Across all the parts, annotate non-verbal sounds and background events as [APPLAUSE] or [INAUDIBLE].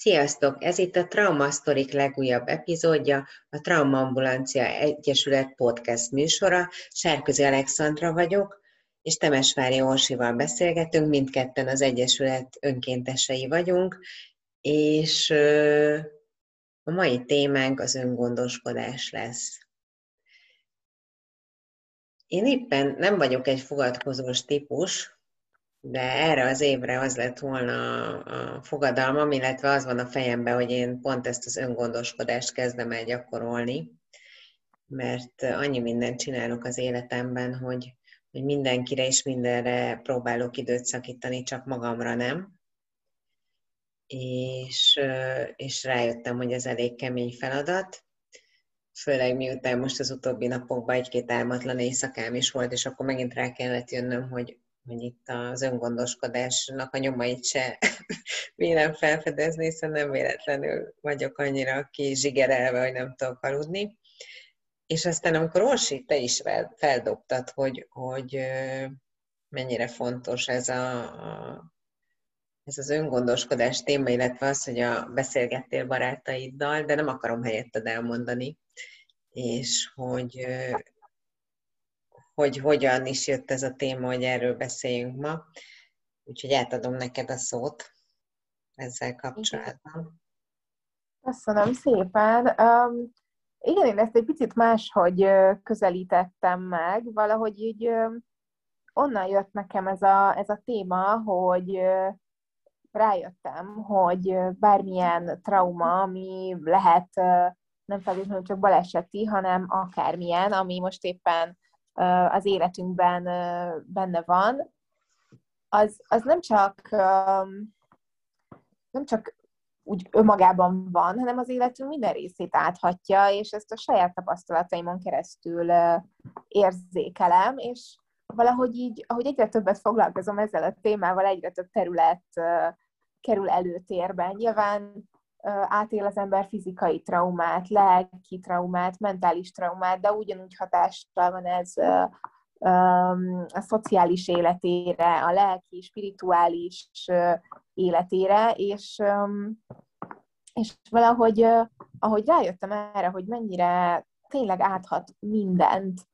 Sziasztok! Ez itt a Trauma Sztorik legújabb epizódja, a Trauma Ambulancia Egyesület podcast műsora. Sárközi Alexandra vagyok, és Temesvári Orsival beszélgetünk, mindketten az Egyesület önkéntesei vagyunk, és a mai témánk az öngondoskodás lesz. Én éppen nem vagyok egy fogadkozós típus, de erre az évre az lett volna a fogadalmam, illetve az van a fejemben, hogy én pont ezt az öngondoskodást kezdem el gyakorolni, mert annyi mindent csinálok az életemben, hogy, hogy mindenkire és mindenre próbálok időt szakítani, csak magamra nem. És, és rájöttem, hogy ez elég kemény feladat, főleg miután most az utóbbi napokban egy-két álmatlan éjszakám is volt, és akkor megint rá kellett jönnöm, hogy hogy itt az öngondoskodásnak a nyomait se [LAUGHS] vélem felfedezni, hiszen nem véletlenül vagyok annyira kizsigerelve, hogy nem tudok aludni. És aztán, amikor Orsi, te is feldobtad, hogy, hogy mennyire fontos ez, a, ez az öngondoskodás téma, illetve az, hogy a beszélgettél barátaiddal, de nem akarom helyetted elmondani, és hogy hogy hogyan is jött ez a téma, hogy erről beszéljünk ma. Úgyhogy átadom neked a szót ezzel kapcsolatban. Köszönöm szépen. Um, igen, én ezt egy picit máshogy közelítettem meg. Valahogy így onnan jött nekem ez a, ez a téma, hogy rájöttem, hogy bármilyen trauma, ami lehet nem feltétlenül csak baleseti, hanem akármilyen, ami most éppen az életünkben benne van, az, az nem csak nem csak úgy önmagában van, hanem az életünk minden részét áthatja, és ezt a saját tapasztalataimon keresztül érzékelem, és valahogy így, ahogy egyre többet foglalkozom ezzel a témával, egyre több terület kerül előtérben. Nyilván átél az ember fizikai traumát, lelki traumát, mentális traumát, de ugyanúgy hatással van ez a szociális életére, a lelki, spirituális életére, és, és valahogy ahogy rájöttem erre, hogy mennyire tényleg áthat mindent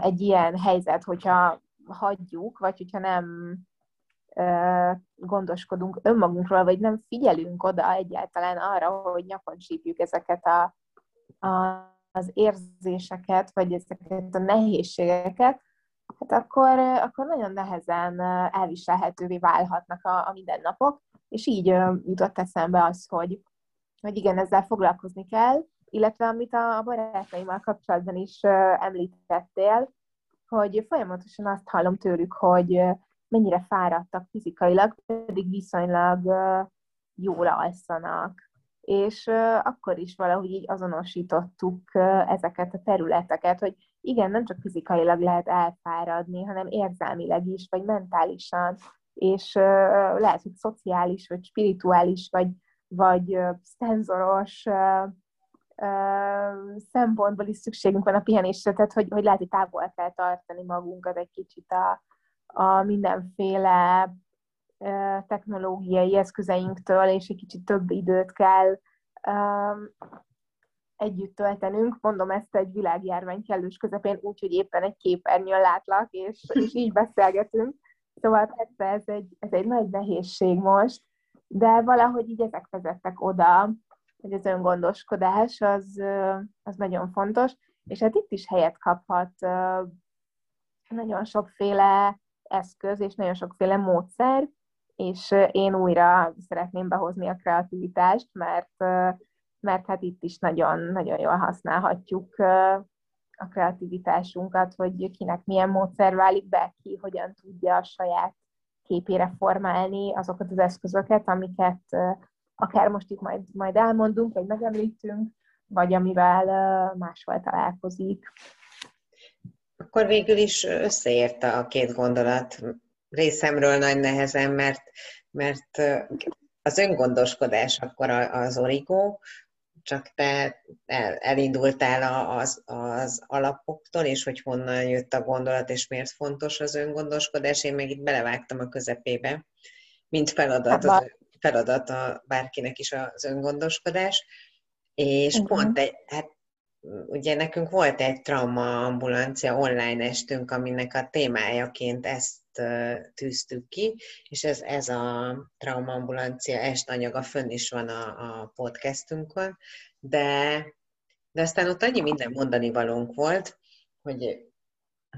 egy ilyen helyzet, hogyha hagyjuk, vagy hogyha nem gondoskodunk önmagunkról, vagy nem figyelünk oda egyáltalán arra, hogy nyakon sípjük ezeket a, a, az érzéseket, vagy ezeket a nehézségeket, hát akkor, akkor nagyon nehezen elviselhetővé válhatnak a, a mindennapok, és így jutott eszembe az, hogy, hogy igen, ezzel foglalkozni kell, illetve amit a barátaimmal kapcsolatban is említettél, hogy folyamatosan azt hallom tőlük, hogy mennyire fáradtak fizikailag, pedig viszonylag jól alszanak. És akkor is valahogy így azonosítottuk ezeket a területeket, hogy igen, nem csak fizikailag lehet elfáradni, hanem érzelmileg is, vagy mentálisan, és lehet, hogy szociális, vagy spirituális, vagy, vagy szenzoros szempontból is szükségünk van a pihenésre, tehát hogy, hogy lehet, hogy távol kell tartani magunkat egy kicsit a, a mindenféle technológiai eszközeinktől, és egy kicsit több időt kell együtt töltenünk. Mondom ezt egy világjárvány kellős közepén, úgyhogy éppen egy képernyőn látlak, és, és így beszélgetünk. Szóval persze ez egy, ez egy nagy nehézség most, de valahogy így ezek vezettek oda, hogy az öngondoskodás az, az nagyon fontos, és hát itt is helyet kaphat nagyon sokféle eszköz és nagyon sokféle módszer, és én újra szeretném behozni a kreativitást, mert, mert hát itt is nagyon, nagyon jól használhatjuk a kreativitásunkat, hogy kinek milyen módszer válik be, ki hogyan tudja a saját képére formálni azokat az eszközöket, amiket akár most itt majd, majd elmondunk, vagy megemlítünk, vagy amivel máshol találkozik akkor végül is összeérte a két gondolat részemről nagy nehezen, mert, mert az öngondoskodás akkor az origó, csak te el, elindultál az, az alapoktól, és hogy honnan jött a gondolat, és miért fontos az öngondoskodás, én meg itt belevágtam a közepébe, mint feladat az, feladata bárkinek is az öngondoskodás, és uh-huh. pont egy, hát ugye nekünk volt egy trauma ambulancia online estünk, aminek a témájaként ezt tűztük ki, és ez, ez a trauma ambulancia est anyaga fönn is van a, a podcastünkön, de, de aztán ott annyi minden mondani valónk volt, hogy,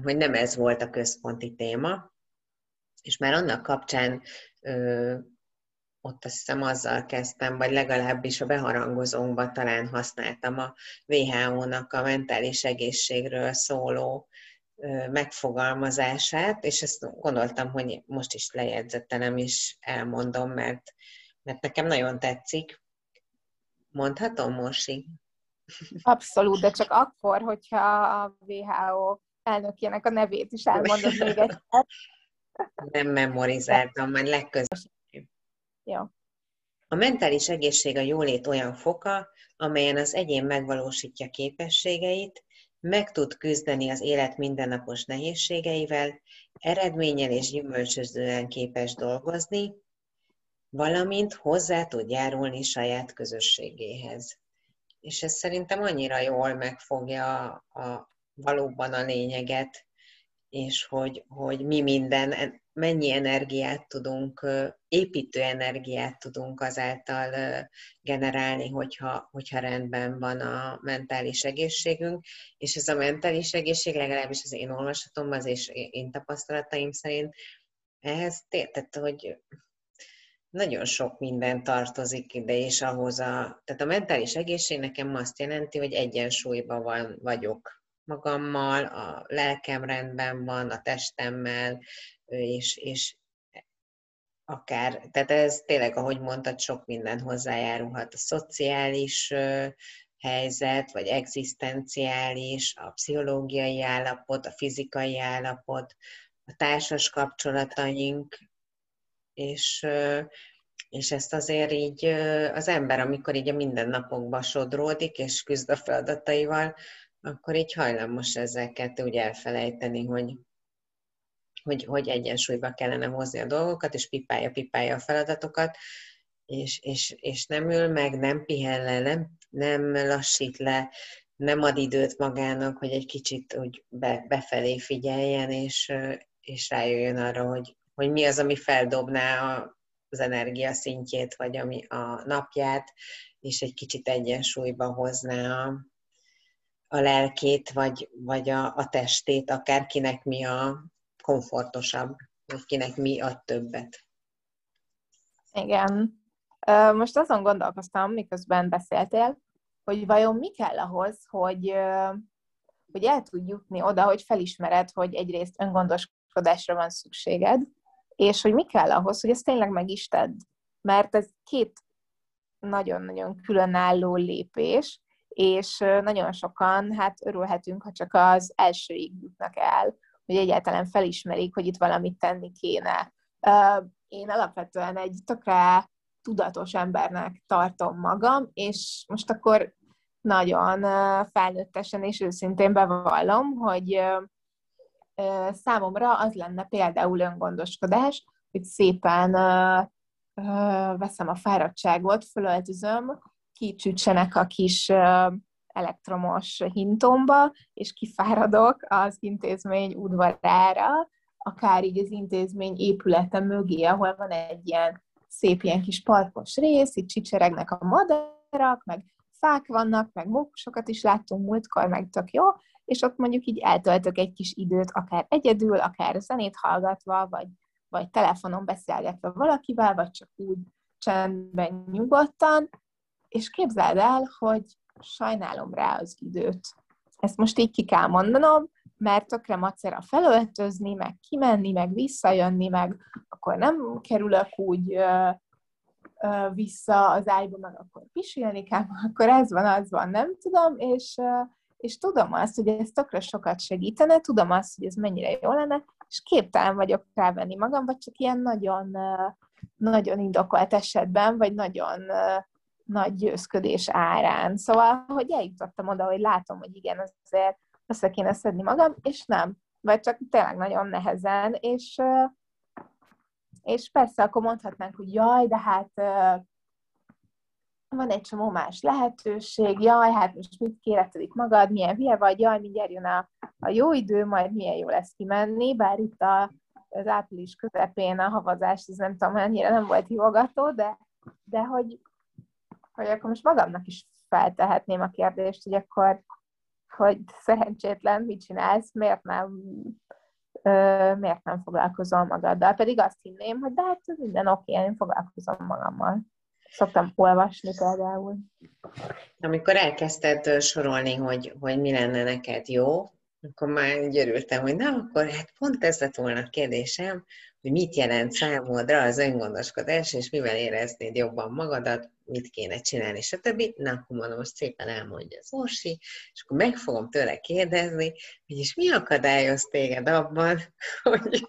hogy nem ez volt a központi téma, és már annak kapcsán ott azt hiszem azzal kezdtem, vagy legalábbis a beharangozónkban talán használtam a WHO-nak a mentális egészségről szóló megfogalmazását, és ezt gondoltam, hogy most is lejegyzettenem is elmondom, mert, mert nekem nagyon tetszik. Mondhatom, Morsi? Abszolút, de csak akkor, hogyha a WHO elnökének a nevét is elmondod még egyszer. Nem memorizáltam, majd legközelebb. Jó. A mentális egészség a jólét olyan foka, amelyen az egyén megvalósítja képességeit, meg tud küzdeni az élet mindennapos nehézségeivel, eredménnyel és gyümölcsözően képes dolgozni, valamint hozzá tud járulni saját közösségéhez. És ez szerintem annyira jól megfogja a, a valóban a lényeget, és hogy, hogy mi minden, mennyi energiát tudunk, építő energiát tudunk azáltal generálni, hogyha, hogyha rendben van a mentális egészségünk, és ez a mentális egészség legalábbis az én olvasatomban, és én tapasztalataim szerint ehhez tehát, hogy nagyon sok minden tartozik ide, és ahhoz a, tehát a mentális egészség nekem azt jelenti, hogy egyensúlyban van, vagyok magammal, a lelkem rendben van, a testemmel, és, és akár, tehát ez tényleg, ahogy mondtad, sok minden hozzájárulhat. A szociális helyzet, vagy egzisztenciális, a pszichológiai állapot, a fizikai állapot, a társas kapcsolataink, és, és ezt azért így az ember, amikor így a mindennapokba sodródik, és küzd a feladataival, akkor így hajlamos ezeket úgy elfelejteni, hogy, hogy, hogy egyensúlyba kellene hozni a dolgokat, és pipálja, pipálja a feladatokat, és, és, és nem ül meg, nem pihen le, nem, nem lassít le, nem ad időt magának, hogy egy kicsit úgy be, befelé figyeljen, és, és rájöjjön arra, hogy, hogy mi az, ami feldobná az energia szintjét, vagy ami a napját, és egy kicsit egyensúlyba hozná a, a lelkét, vagy, vagy a, a testét, akár kinek mi a komfortosabb, vagy kinek mi ad többet. Igen. Most azon gondolkoztam, miközben beszéltél, hogy vajon mi kell ahhoz, hogy, hogy el tudj jutni oda, hogy felismered, hogy egyrészt öngondoskodásra van szükséged, és hogy mi kell ahhoz, hogy ezt tényleg meg is tedd. Mert ez két nagyon-nagyon különálló lépés, és nagyon sokan hát örülhetünk, ha csak az elsőig jutnak el, hogy egyáltalán felismerik, hogy itt valamit tenni kéne. Én alapvetően egy tökre tudatos embernek tartom magam, és most akkor nagyon felnőttesen és őszintén bevallom, hogy számomra az lenne például öngondoskodás, hogy szépen veszem a fáradtságot, fölöltözöm, kicsütsenek a kis elektromos hintomba, és kifáradok az intézmény udvarára, akár így az intézmény épülete mögé, ahol van egy ilyen szép ilyen kis parkos rész, itt csicseregnek a madarak, meg fák vannak, meg mókusokat is láttunk múltkor, meg tök jó, és ott mondjuk így eltöltök egy kis időt, akár egyedül, akár zenét hallgatva, vagy, vagy telefonon beszélgetve valakivel, vagy csak úgy csendben, nyugodtan, és képzeld el, hogy sajnálom rá az időt. Ezt most így ki kell mondanom, mert tökre macera felöltözni, meg kimenni, meg visszajönni, meg akkor nem kerülök úgy ö, ö, vissza az ágyba, meg akkor pisilni kell, [LAUGHS] akkor ez van, az van, nem tudom, és, ö, és tudom azt, hogy ez tökre sokat segítene, tudom azt, hogy ez mennyire jó lenne, és képtelen vagyok rávenni magam, vagy csak ilyen nagyon, nagyon indokolt esetben, vagy nagyon nagy győzködés árán. Szóval, hogy eljutottam oda, hogy látom, hogy igen, azért össze kéne szedni magam, és nem. Vagy csak tényleg nagyon nehezen, és, És persze akkor mondhatnánk, hogy jaj, de hát van egy csomó más lehetőség, jaj, hát most mit kéretedik magad, milyen hülye vagy, jaj, mindjárt jön a, a jó idő, majd milyen jó lesz kimenni, bár itt a, az április közepén a havazás, ez nem tudom, mennyire nem volt hívogató, de, de hogy, hogy akkor most magamnak is feltehetném a kérdést, hogy akkor, hogy szerencsétlen, mit csinálsz, miért nem, ö, miért nem foglalkozol magaddal, pedig azt hinném, hogy de hát minden oké, én foglalkozom magammal. Szoktam olvasni például. Amikor elkezdted sorolni, hogy, hogy mi lenne neked jó, akkor már úgy örültem, hogy na, akkor hát pont ez lett volna a kérdésem, hogy mit jelent számodra az öngondoskodás, és mivel éreznéd jobban magadat, mit kéne csinálni, stb. Na, akkor mondom, most szépen elmondja az Orsi, és akkor meg fogom tőle kérdezni, hogy is mi akadályoz téged abban, [LAUGHS] hogy,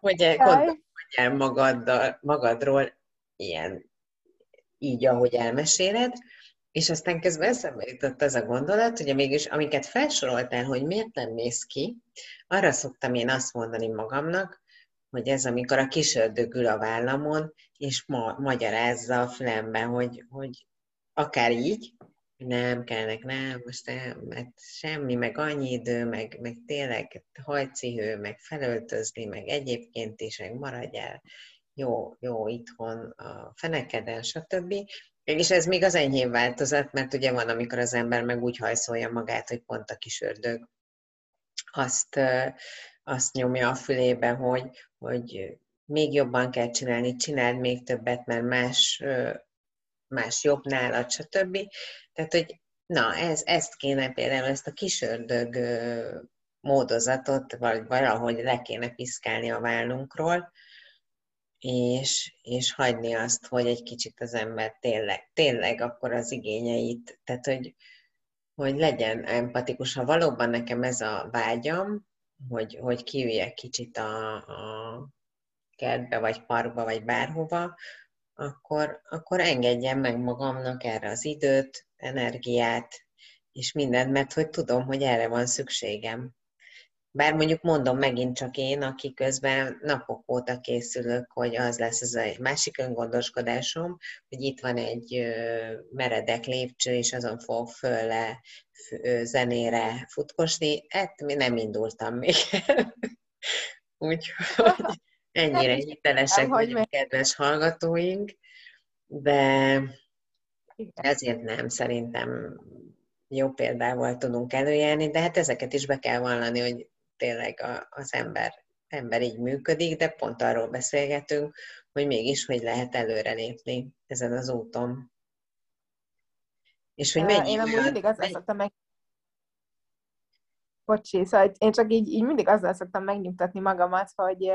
hogy gondolkodjál magaddal, magadról ilyen, így, ahogy elmeséled, és aztán közben eszembe jutott az a gondolat, hogy mégis amiket felsoroltál, hogy miért nem mész ki, arra szoktam én azt mondani magamnak, hogy ez amikor a kisördögül a vállamon, és ma- magyarázza a fülemben, hogy, hogy akár így, nem kellnek, nem, most nem, mert semmi, meg annyi idő, meg, meg tényleg hajcihő, meg felöltözni, meg egyébként is, meg maradjál jó, jó itthon a fenekeden, stb. És ez még az enyhén változat, mert ugye van, amikor az ember meg úgy hajszolja magát, hogy pont a kis ördög azt, azt nyomja a fülébe, hogy, hogy még jobban kell csinálni, csináld még többet, mert más, más jobb nálad, stb. Tehát, hogy na, ez, ezt kéne például, ezt a kisördög módozatot, vagy valahogy le kéne piszkálni a vállunkról, és, és hagyni azt, hogy egy kicsit az ember tényleg, tényleg akkor az igényeit, tehát hogy, hogy legyen empatikus. Ha valóban nekem ez a vágyam, hogy, hogy kiüljek kicsit a, a kertbe, vagy parkba, vagy bárhova, akkor, akkor engedjem meg magamnak erre az időt, energiát, és mindent, mert hogy tudom, hogy erre van szükségem. Bár mondjuk mondom megint csak én, aki közben napok óta készülök, hogy az lesz az egy másik öngondoskodásom, hogy itt van egy meredek lépcső, és azon fog föl le zenére futkosni. Hát nem indultam még. [LAUGHS] Úgyhogy [LAUGHS] ennyire hitelesek vagyunk, kedves hallgatóink, de ezért nem, szerintem jó példával tudunk előjárni, de hát ezeket is be kell vallani, hogy tényleg a, az ember, ember így működik, de pont arról beszélgetünk, hogy mégis hogy lehet előrelépni ezen az úton. És hogy mennyi Én amúgy mindig azzal szoktam meg... Bocsi, szóval én csak így, így mindig azzal szoktam megnyugtatni magamat, hogy,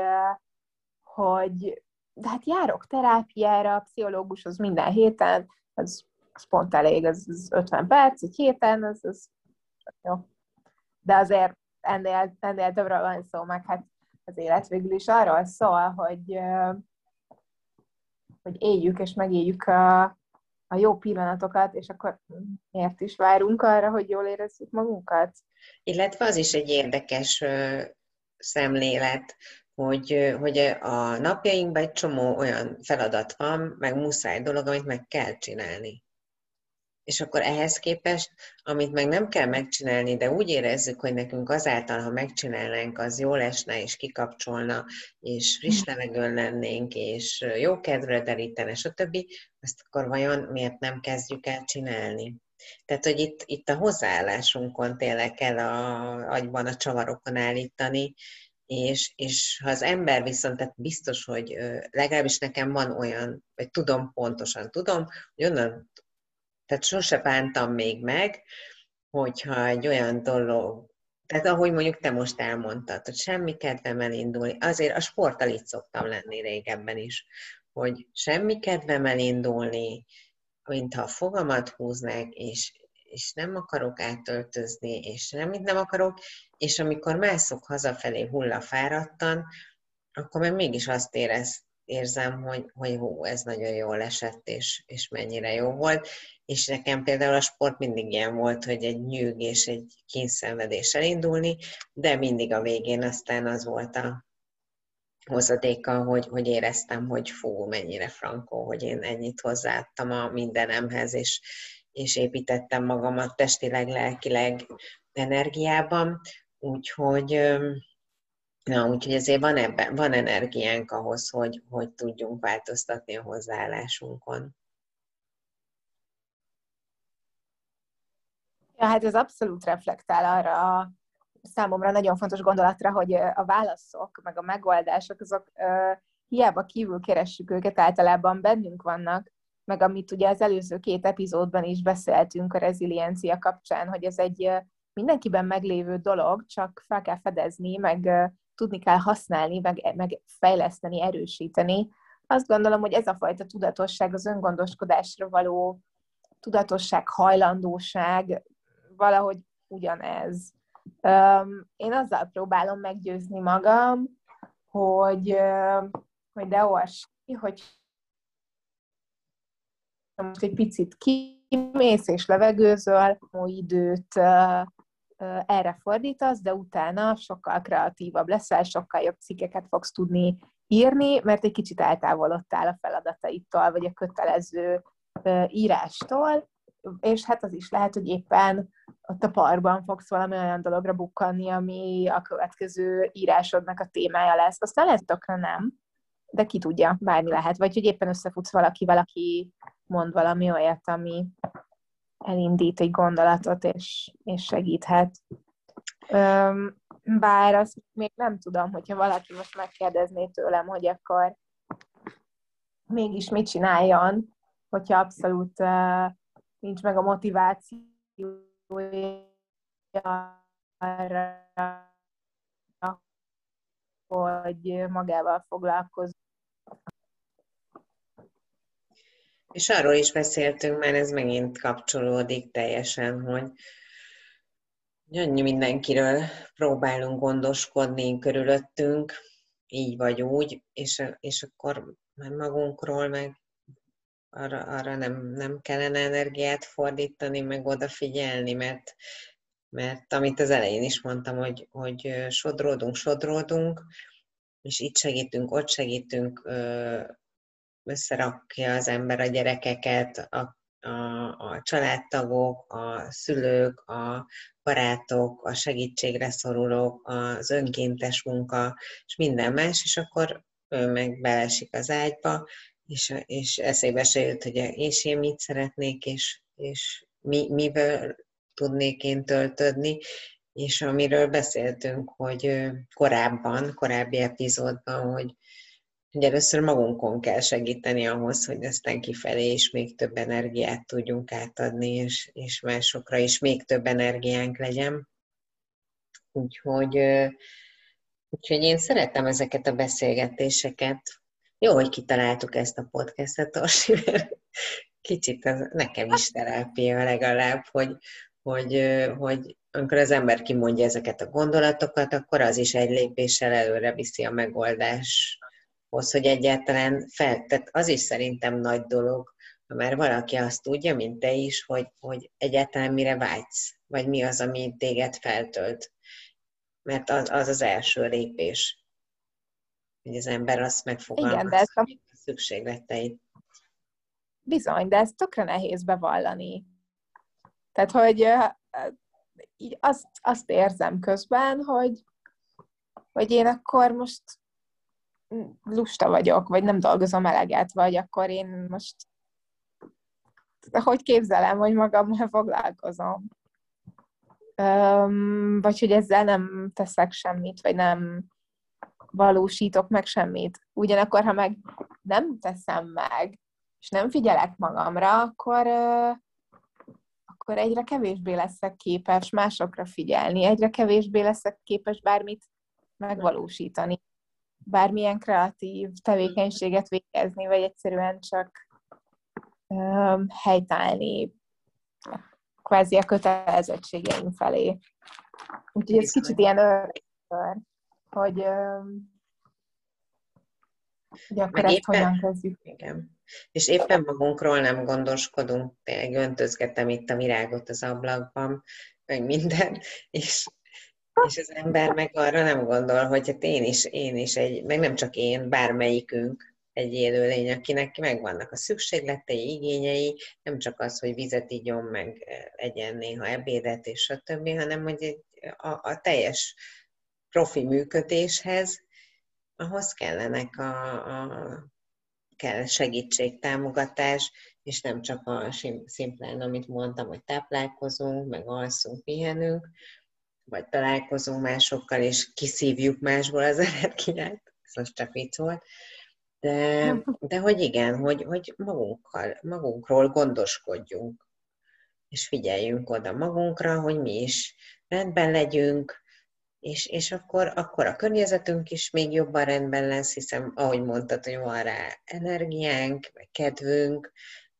hogy de hát járok terápiára, pszichológushoz minden héten, az, az pont elég, az, az 50 perc, egy héten, az, az jó. De azért ennél, ennél többről van szó, meg hát az élet végül is arról szól, hogy, hogy éljük és megéljük a, a jó pillanatokat, és akkor miért is várunk arra, hogy jól érezzük magunkat? Illetve az is egy érdekes szemlélet, hogy, hogy a napjainkban egy csomó olyan feladat van, meg muszáj dolog, amit meg kell csinálni. És akkor ehhez képest, amit meg nem kell megcsinálni, de úgy érezzük, hogy nekünk azáltal, ha megcsinálnánk, az jó lesne, és kikapcsolna, és friss levegőn lennénk, és jó kedvre derítene, stb., azt akkor vajon miért nem kezdjük el csinálni? Tehát, hogy itt, itt a hozzáállásunkon tényleg kell a agyban a csavarokon állítani, és, és ha az ember viszont, tehát biztos, hogy legalábbis nekem van olyan, vagy tudom, pontosan tudom, hogy onnan tehát sose bántam még meg, hogyha egy olyan dolog, tehát ahogy mondjuk te most elmondtad, hogy semmi kedvem elindulni, azért a sporttal így szoktam lenni régebben is, hogy semmi kedvem elindulni, mintha a fogamat húznák, és, és nem akarok átöltözni, és semmit nem akarok, és amikor mászok hazafelé hullafáradtan, akkor meg mégis azt érez, érzem, hogy, hogy hú, ez nagyon jól esett, és, és mennyire jó volt. És nekem például a sport mindig ilyen volt, hogy egy nyűg és egy kényszenvedés elindulni, de mindig a végén aztán az volt a, hozadéka, hogy, hogy éreztem, hogy fú, mennyire frankó, hogy én ennyit hozzáadtam a mindenemhez, és, és építettem magamat testileg, lelkileg, energiában. Úgyhogy, na, úgyhogy ezért van, ebben, van energiánk ahhoz, hogy, hogy tudjunk változtatni a hozzáállásunkon. Ja, hát ez abszolút reflektál arra a számomra nagyon fontos gondolatra, hogy a válaszok, meg a megoldások, azok hiába kívül keressük őket, általában bennünk vannak, meg amit ugye az előző két epizódban is beszéltünk a reziliencia kapcsán, hogy ez egy mindenkiben meglévő dolog, csak fel kell fedezni, meg tudni kell használni, meg, meg fejleszteni, erősíteni. Azt gondolom, hogy ez a fajta tudatosság, az öngondoskodásra való tudatosság, hajlandóság valahogy ugyanez. Én azzal próbálom meggyőzni magam, hogy, hogy de orsi, hogy most egy picit kimész és levegőzöl, időt erre fordítasz, de utána sokkal kreatívabb leszel, sokkal jobb cikkeket fogsz tudni írni, mert egy kicsit eltávolodtál a feladataitól, vagy a kötelező írástól, és hát az is lehet, hogy éppen ott a parkban fogsz valami olyan dologra bukkanni, ami a következő írásodnak a témája lesz. Aztán lehet, tökre nem, de ki tudja, bármi lehet. Vagy hogy éppen összefutsz valakivel, aki mond valami olyat, ami elindít egy gondolatot, és, és segíthet. Bár azt még nem tudom, hogyha valaki most megkérdezné tőlem, hogy akkor mégis mit csináljon, hogyha abszolút nincs meg a motiváció arra, hogy magával foglalkoz. És arról is beszéltünk, mert ez megint kapcsolódik teljesen, hogy annyi mindenkiről próbálunk gondoskodni körülöttünk, így vagy úgy, és, és akkor már magunkról meg arra, arra nem, nem kellene energiát fordítani, meg odafigyelni, mert, mert amit az elején is mondtam, hogy, hogy sodródunk, sodródunk, és itt segítünk, ott segítünk, összerakja az ember a gyerekeket, a, a, a családtagok, a szülők, a barátok, a segítségre szorulók, az önkéntes munka, és minden más, és akkor ő meg belesik az ágyba, és, és eszébe se jött, hogy és én mit szeretnék, és, és mi, mivel tudnék én töltödni, és amiről beszéltünk, hogy korábban, korábbi epizódban, hogy, hogy először magunkon kell segíteni ahhoz, hogy aztán kifelé is még több energiát tudjunk átadni, és, és másokra is még több energiánk legyen. Úgyhogy, úgyhogy én szeretem ezeket a beszélgetéseket, jó, hogy kitaláltuk ezt a podcastet, Orsi, mert kicsit az nekem is terápia legalább, hogy, hogy, hogy amikor az ember kimondja ezeket a gondolatokat, akkor az is egy lépéssel előre viszi a megoldáshoz, hogy egyáltalán fel, tehát az is szerintem nagy dolog, ha már valaki azt tudja, mint te is, hogy, hogy egyáltalán mire vágysz, vagy mi az, ami téged feltölt. Mert az az, az első lépés hogy az ember azt megfogalmazza, Igen, de ez a... a szükségleteit. Bizony, de ez tökre nehéz bevallani. Tehát, hogy így azt, azt érzem közben, hogy, hogy én akkor most lusta vagyok, vagy nem dolgozom eleget, vagy akkor én most hogy képzelem, hogy magammal [LAUGHS] foglalkozom. vagy hogy ezzel nem teszek semmit, vagy nem valósítok meg semmit. Ugyanakkor, ha meg nem teszem meg, és nem figyelek magamra, akkor, akkor egyre kevésbé leszek képes másokra figyelni, egyre kevésbé leszek képes bármit megvalósítani, bármilyen kreatív tevékenységet végezni, vagy egyszerűen csak um, helytállni kvázi a kötelezettségeim felé. Úgyhogy ez kicsit ilyen örökör hogy, hogy akkor ezt éppen, hogyan kezdjük. Igen. És éppen magunkról nem gondoskodunk, tényleg öntözgetem itt a virágot az ablakban, meg minden, és, És az ember meg arra nem gondol, hogy hát én is, én is egy, meg nem csak én, bármelyikünk egy élőlény, akinek megvannak a szükségletei, igényei, nem csak az, hogy vizet igyon, meg egyen néha ebédet és a többi, hanem hogy egy, a, a teljes profi működéshez, ahhoz kellenek a, a kell segítség, támogatás, és nem csak a szimplán, amit mondtam, hogy táplálkozunk, meg alszunk, pihenünk, vagy találkozunk másokkal, és kiszívjuk másból az [LAUGHS] energiát, ez most csak vicc volt, de, de hogy igen, hogy, hogy magunkkal, magunkról gondoskodjunk, és figyeljünk oda magunkra, hogy mi is rendben legyünk, és, és akkor, akkor a környezetünk is még jobban rendben lesz, hiszen ahogy mondtad, hogy van rá energiánk, meg kedvünk,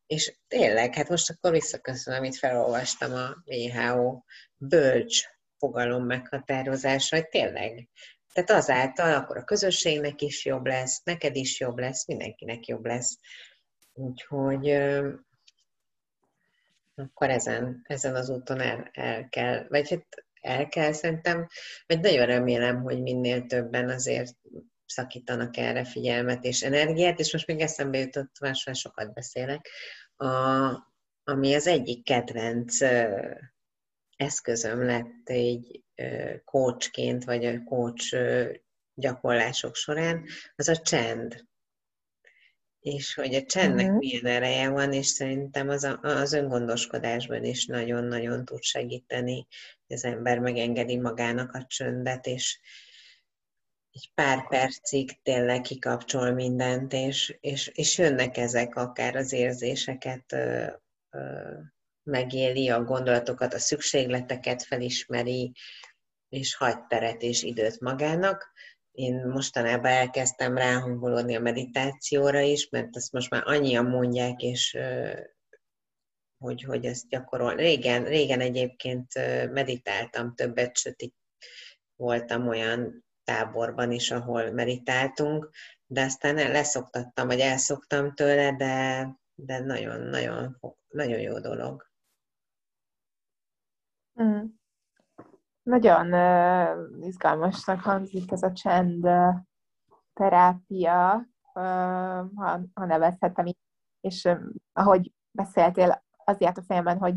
és tényleg, hát most akkor visszaköszönöm, amit felolvastam a WHO bölcs fogalom meghatározása, hogy tényleg, tehát azáltal akkor a közösségnek is jobb lesz, neked is jobb lesz, mindenkinek jobb lesz. Úgyhogy akkor ezen, ezen az úton el, el kell, vagy hát el kell szerintem, vagy nagyon remélem, hogy minél többen azért szakítanak erre figyelmet és energiát, és most még eszembe jutott, másról sokat beszélek, a, ami az egyik kedvenc eszközöm lett egy coachként, vagy a coach gyakorlások során, az a csend. És hogy a csendnek uh-huh. milyen ereje van, és szerintem az, a, az öngondoskodásban is nagyon-nagyon tud segíteni, hogy az ember megengedi magának a csöndet, és egy pár percig tényleg kikapcsol mindent, és, és, és jönnek ezek akár az érzéseket ö, ö, megéli, a gondolatokat, a szükségleteket felismeri, és hagy teret és időt magának. Én mostanában elkezdtem ráhangolódni a meditációra is, mert ezt most már annyian mondják, és hogy, hogy ezt gyakorol. Régen, régen egyébként meditáltam többet, sőt, itt voltam olyan táborban is, ahol meditáltunk, de aztán leszoktattam, vagy elszoktam tőle, de, de nagyon, nagyon, nagyon jó dolog. Mm. Nagyon uh, izgalmasnak hangzik ez a csend uh, terápia, uh, ha, ha nevezhetem így. És uh, ahogy beszéltél, azért a fejemben, hogy,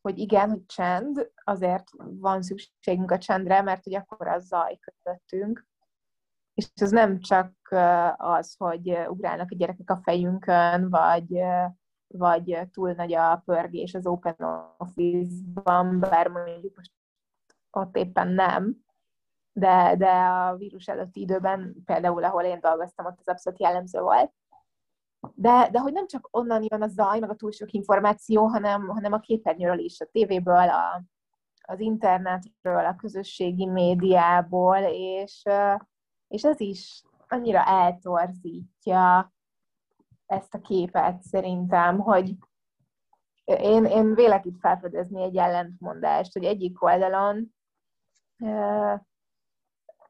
hogy igen, hogy csend, azért van szükségünk a csendre, mert hogy akkor az zaj közöttünk. És ez nem csak az, hogy ugrálnak a gyerekek a fejünkön, vagy vagy túl nagy a pörgés az Open Office-ban, bár mondjuk most ott éppen nem, de, de a vírus előtti időben, például ahol én dolgoztam, ott az abszolút jellemző volt. De, de hogy nem csak onnan jön a zaj, meg a túl sok információ, hanem, hanem a képernyőről is, a tévéből, a, az internetről, a közösségi médiából, és, és ez is annyira eltorzítja ezt a képet szerintem, hogy én, én vélek itt felfedezni egy ellentmondást, hogy egyik oldalon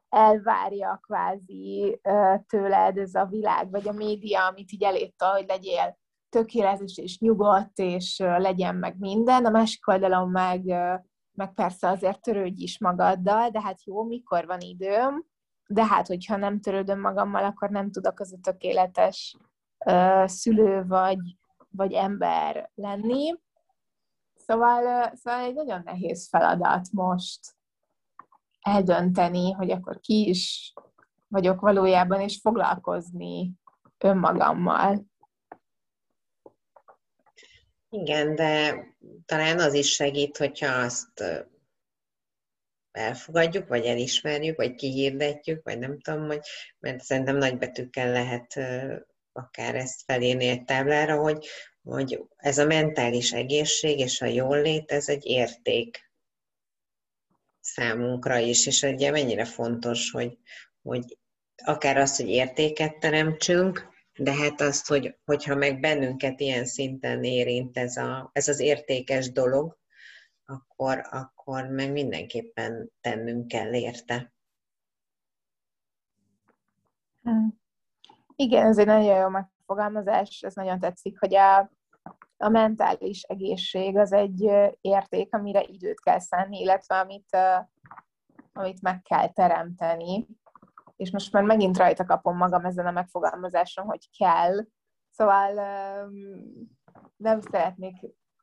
elvárja kvázi tőled ez a világ, vagy a média, amit így elétta, hogy legyél tökéletes és nyugodt, és legyen meg minden, a másik oldalon meg, meg persze azért törődj is magaddal, de hát jó, mikor van időm, de hát, hogyha nem törődöm magammal, akkor nem tudok az a tökéletes szülő vagy, vagy ember lenni. Szóval, szóval egy nagyon nehéz feladat most eldönteni, hogy akkor ki is vagyok valójában, és foglalkozni önmagammal. Igen, de talán az is segít, hogyha azt elfogadjuk, vagy elismerjük, vagy kihirdetjük, vagy nem tudom, hogy, mert szerintem nagybetűkkel lehet akár ezt egy táblára, hogy, hogy ez a mentális egészség és a jólét, ez egy érték számunkra is, és ugye mennyire fontos, hogy, hogy akár azt, hogy értéket teremtsünk, de hát azt, hogy, hogyha meg bennünket ilyen szinten érint ez, a, ez az értékes dolog, akkor, akkor meg mindenképpen tennünk kell érte. Igen, ez egy nagyon jó megfogalmazás, ez nagyon tetszik, hogy a, a mentális egészség az egy érték, amire időt kell szánni, illetve amit amit meg kell teremteni, és most már megint rajta kapom magam ezen a megfogalmazáson, hogy kell. Szóval nem szeretnék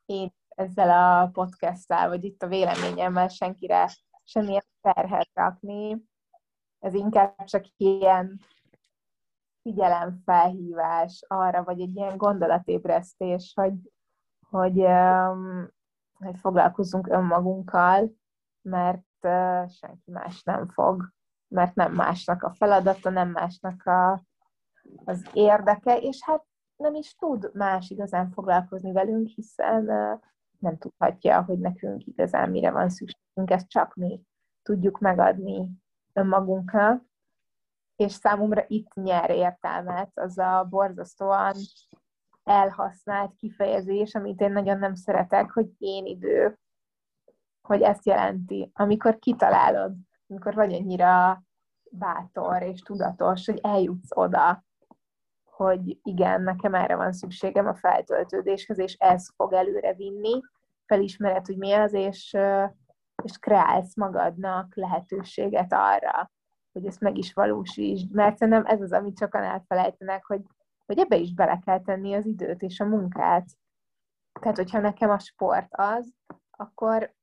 én ezzel a podcasttel, vagy itt a véleményemmel senkire semmilyen terhet rakni. Ez inkább csak ilyen figyelemfelhívás arra, vagy egy ilyen gondolatébresztés, hogy, hogy, hogy foglalkozzunk önmagunkkal, mert senki más nem fog, mert nem másnak a feladata, nem másnak a, az érdeke, és hát nem is tud más igazán foglalkozni velünk, hiszen nem tudhatja, hogy nekünk igazán mire van szükségünk, ezt csak mi tudjuk megadni önmagunknak, és számomra itt nyer értelmet az a borzasztóan elhasznált kifejezés, amit én nagyon nem szeretek, hogy én idő, hogy ezt jelenti. Amikor kitalálod, amikor vagy annyira bátor és tudatos, hogy eljutsz oda, hogy igen, nekem erre van szükségem a feltöltődéshez, és ez fog előre vinni, felismered, hogy mi az, és, és kreálsz magadnak lehetőséget arra, hogy ezt meg is valósítsd. Mert szerintem ez az, amit sokan elfelejtenek, hogy, hogy ebbe is bele kell tenni az időt és a munkát. Tehát, hogyha nekem a sport az, akkor,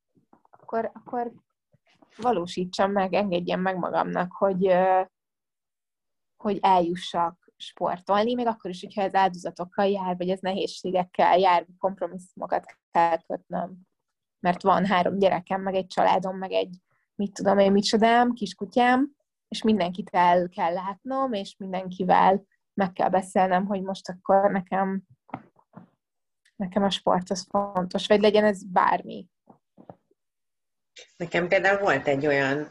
akkor, akkor valósítsam meg, engedjem meg magamnak, hogy, hogy eljussak sportolni, még akkor is, hogyha ez áldozatokkal jár, vagy ez nehézségekkel jár, kompromisszumokat kell kötnöm. Mert van három gyerekem, meg egy családom, meg egy mit tudom én, micsodám, kiskutyám, és mindenkit el kell látnom, és mindenkivel meg kell beszélnem, hogy most akkor nekem nekem a sport az fontos, vagy legyen ez bármi. Nekem például volt egy olyan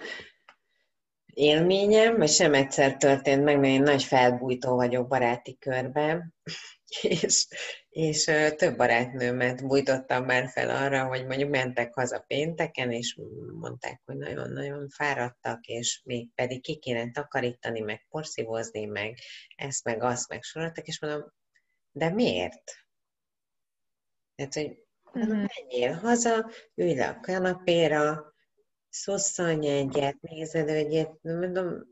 élményem, vagy sem egyszer történt meg, mert én nagy felbújtó vagyok baráti körben, [LAUGHS] és, és több barátnőmet bújtottam már fel arra, hogy mondjuk mentek haza pénteken, és mondták, hogy nagyon-nagyon fáradtak, és még pedig ki kéne takarítani, meg porszívozni, meg ezt, meg azt, meg soroltak, és mondom, de miért? Tehát, hogy mm-hmm. menjél haza, ülj le a kanapéra, szosszanj egyet, nézed egyet, mondom,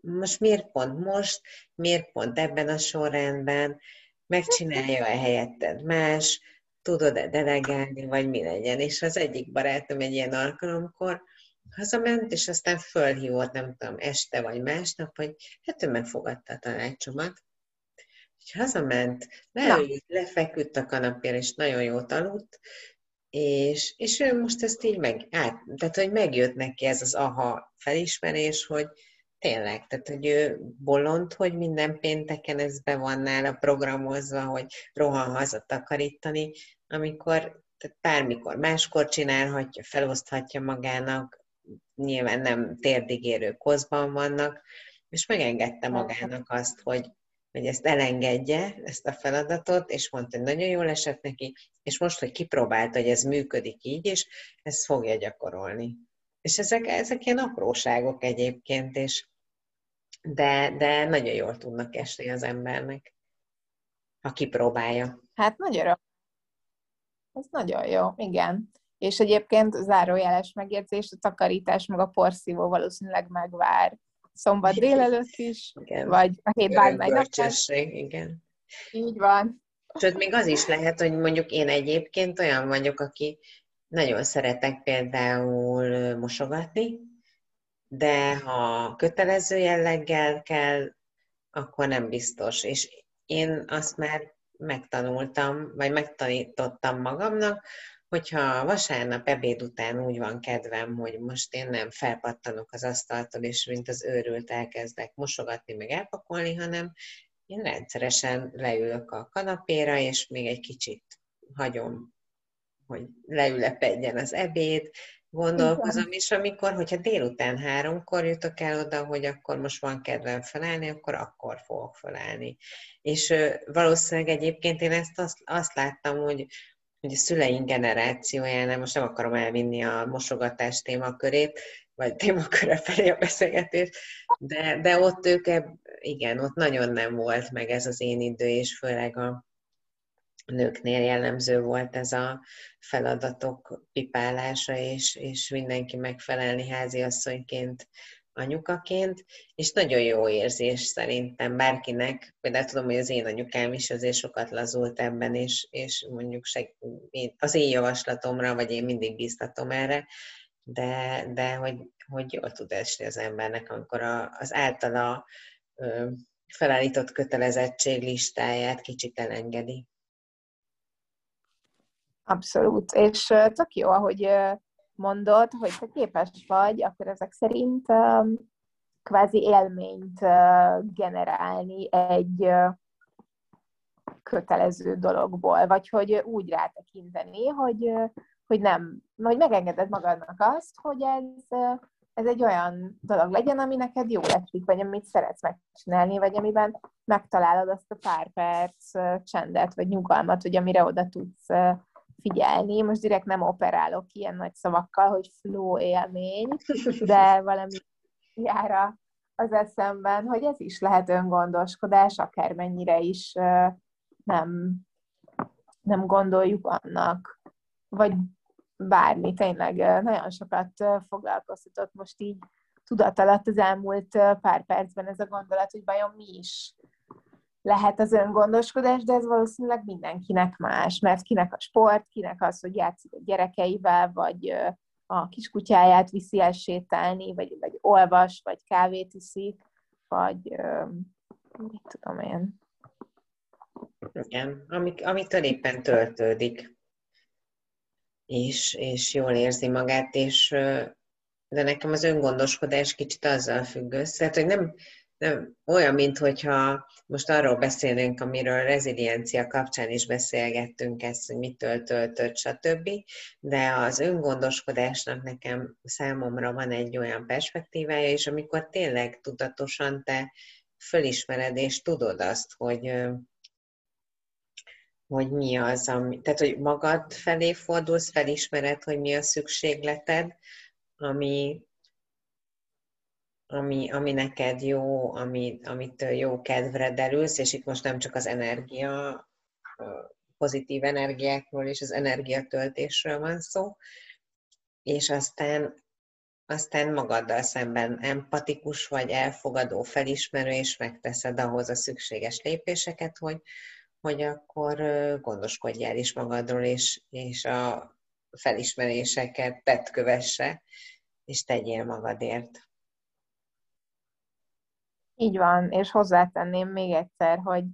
most miért pont most, miért pont ebben a sorrendben, megcsinálja-e helyetted más, tudod-e delegálni, vagy mi legyen. És az egyik barátom egy ilyen alkalomkor hazament, és aztán fölhívott, nem tudom, este vagy másnap, hogy hát ő megfogadta a tanácsomat. És hazament, leült, lefeküdt a kanapéra, és nagyon jót aludt, és, és ő most ezt így meg, át, tehát hogy megjött neki ez az aha felismerés, hogy tényleg, tehát hogy ő bolond, hogy minden pénteken ez be van nála programozva, hogy rohan haza takarítani, amikor tehát bármikor máskor csinálhatja, feloszthatja magának, nyilván nem térdigérő kozban vannak, és megengedte magának azt, hogy hogy ezt elengedje, ezt a feladatot, és mondta, hogy nagyon jól esett neki, és most, hogy kipróbálta, hogy ez működik így, és ezt fogja gyakorolni. És ezek, ezek ilyen apróságok egyébként, és de, de nagyon jól tudnak esni az embernek, ha kipróbálja. Hát nagyon jó. Ez nagyon jó, igen. És egyébként zárójeles megjegyzés, a takarítás meg a porszívó valószínűleg megvár szombat [LAUGHS] délelőtt is, igen. vagy a hét bármely napján. igen. Így van. Sőt, még az is lehet, hogy mondjuk én egyébként olyan vagyok, aki nagyon szeretek például mosogatni, de ha kötelező jelleggel kell, akkor nem biztos. És én azt már megtanultam, vagy megtanítottam magamnak, hogyha vasárnap ebéd után úgy van kedvem, hogy most én nem felpattanok az asztaltól, és mint az őrült elkezdek mosogatni, meg elpakolni, hanem én rendszeresen leülök a kanapéra, és még egy kicsit hagyom, hogy leülepedjen az ebéd, gondolkozom, és amikor, hogyha délután háromkor jutok el oda, hogy akkor most van kedvem felállni, akkor akkor fogok felállni. És valószínűleg egyébként én ezt azt, azt láttam, hogy hogy a szüleink generációjánál, most nem akarom elvinni a mosogatás témakörét, vagy témaköre felé a beszélgetés, de, de ott ők, igen, ott nagyon nem volt meg ez az én idő, és főleg a, nőknél jellemző volt ez a feladatok pipálása, és, és mindenki megfelelni háziasszonyként, anyukaként, és nagyon jó érzés szerintem bárkinek, például tudom, hogy az én anyukám is azért sokat lazult ebben, és, és mondjuk seg, az én javaslatomra, vagy én mindig bíztatom erre, de, de hogy, hogy jól tud esni az embernek, amikor a, az általa ö, felállított kötelezettség listáját kicsit elengedi. Abszolút, és tök jó, ahogy mondod, hogy te képes vagy, akkor ezek szerint kvázi élményt generálni egy kötelező dologból, vagy hogy úgy rátekinteni, hogy, hogy nem, hogy megengeded magadnak azt, hogy ez, ez egy olyan dolog legyen, ami neked jó esik, vagy amit szeretsz megcsinálni, vagy amiben megtalálod azt a pár perc csendet, vagy nyugalmat, hogy amire oda tudsz figyelni. Most direkt nem operálok ilyen nagy szavakkal, hogy flow élmény, [LAUGHS] de valami jára az eszemben, hogy ez is lehet öngondoskodás, akármennyire is nem, nem gondoljuk annak, vagy bármi, tényleg nagyon sokat foglalkoztatott most így tudat alatt az elmúlt pár percben ez a gondolat, hogy vajon mi is lehet az öngondoskodás, de ez valószínűleg mindenkinek más, mert kinek a sport, kinek az, hogy játszik a gyerekeivel, vagy a kiskutyáját viszi el sétálni, vagy, vagy olvas, vagy kávét iszik, vagy mit tudom én. Igen, amik, amitől éppen töltődik, és, és jól érzi magát, és de nekem az öngondoskodás kicsit azzal függ össze, hogy nem, nem olyan, mint hogyha most arról beszélnénk, amiről reziliencia kapcsán is beszélgettünk ezt, hogy mitől töltött, stb. De az öngondoskodásnak nekem számomra van egy olyan perspektívája, és amikor tényleg tudatosan te fölismered, és tudod azt, hogy hogy mi az, ami, tehát hogy magad felé fordulsz, felismered, hogy mi a szükségleted, ami, ami, ami neked jó, ami, amit jó kedvre derülsz, és itt most nem csak az energia, pozitív energiákról és az energiatöltésről van szó, és aztán, aztán magaddal szemben empatikus vagy, elfogadó, felismerő, és megteszed ahhoz a szükséges lépéseket, hogy, hogy akkor gondoskodjál is magadról, és, és a felismeréseket tett kövesse, és tegyél magadért. Így van, és hozzátenném még egyszer, hogy,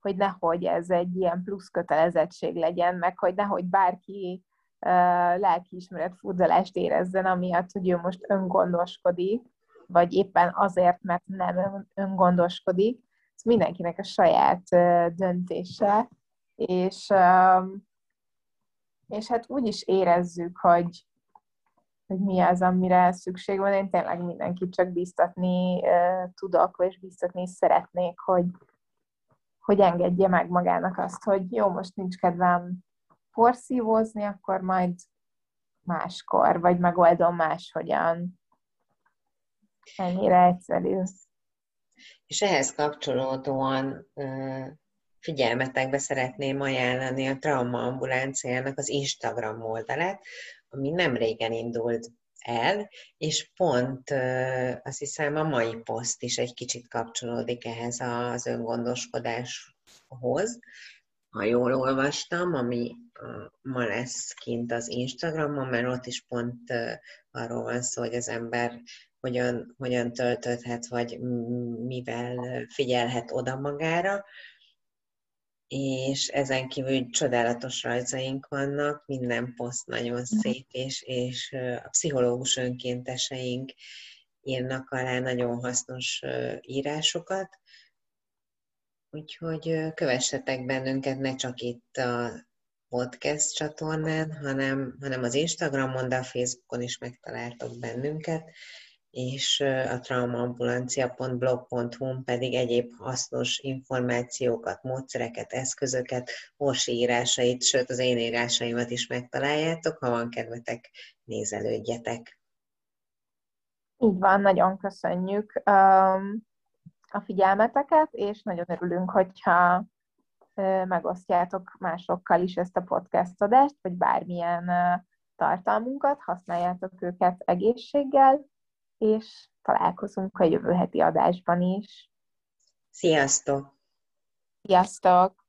hogy nehogy ez egy ilyen plusz kötelezettség legyen, meg hogy nehogy bárki uh, lelkiismeret furdalást érezzen, amiatt, hogy ő most öngondoskodik, vagy éppen azért, mert nem öngondoskodik. Ez mindenkinek a saját döntése, és, és hát úgy is érezzük, hogy, hogy mi az, amire szükség van. Én tényleg mindenkit csak biztatni uh, tudok, és biztatni szeretnék, hogy, hogy engedje meg magának azt, hogy jó, most nincs kedvem porszívózni, akkor majd máskor, vagy megoldom máshogyan. Ennyire egyszerű. És ehhez kapcsolódóan figyelmetekbe szeretném ajánlani a Trauma Ambulanciának az Instagram oldalát, ami nem régen indult el, és pont azt hiszem a mai poszt is egy kicsit kapcsolódik ehhez az öngondoskodáshoz, ha jól olvastam, ami ma lesz kint az Instagramon, mert ott is pont arról van szó, hogy az ember hogyan, hogyan töltődhet, vagy mivel figyelhet oda magára, és ezen kívül csodálatos rajzaink vannak, minden poszt nagyon mhm. szép, és, és a pszichológus önkénteseink írnak alá nagyon hasznos írásokat, úgyhogy kövessetek bennünket ne csak itt a podcast csatornán, hanem, hanem az Instagramon, de a Facebookon is megtaláltok bennünket, és a traumaambulancia.blog.hu pedig egyéb hasznos információkat, módszereket, eszközöket, Orsi írásait, sőt az én írásaimat is megtaláljátok, ha van kedvetek, nézelődjetek. Így van, nagyon köszönjük a figyelmeteket, és nagyon örülünk, hogyha megosztjátok másokkal is ezt a podcast adást, vagy bármilyen tartalmunkat, használjátok őket egészséggel, és találkozunk a jövő heti adásban is. Sziasztok! Sziasztok!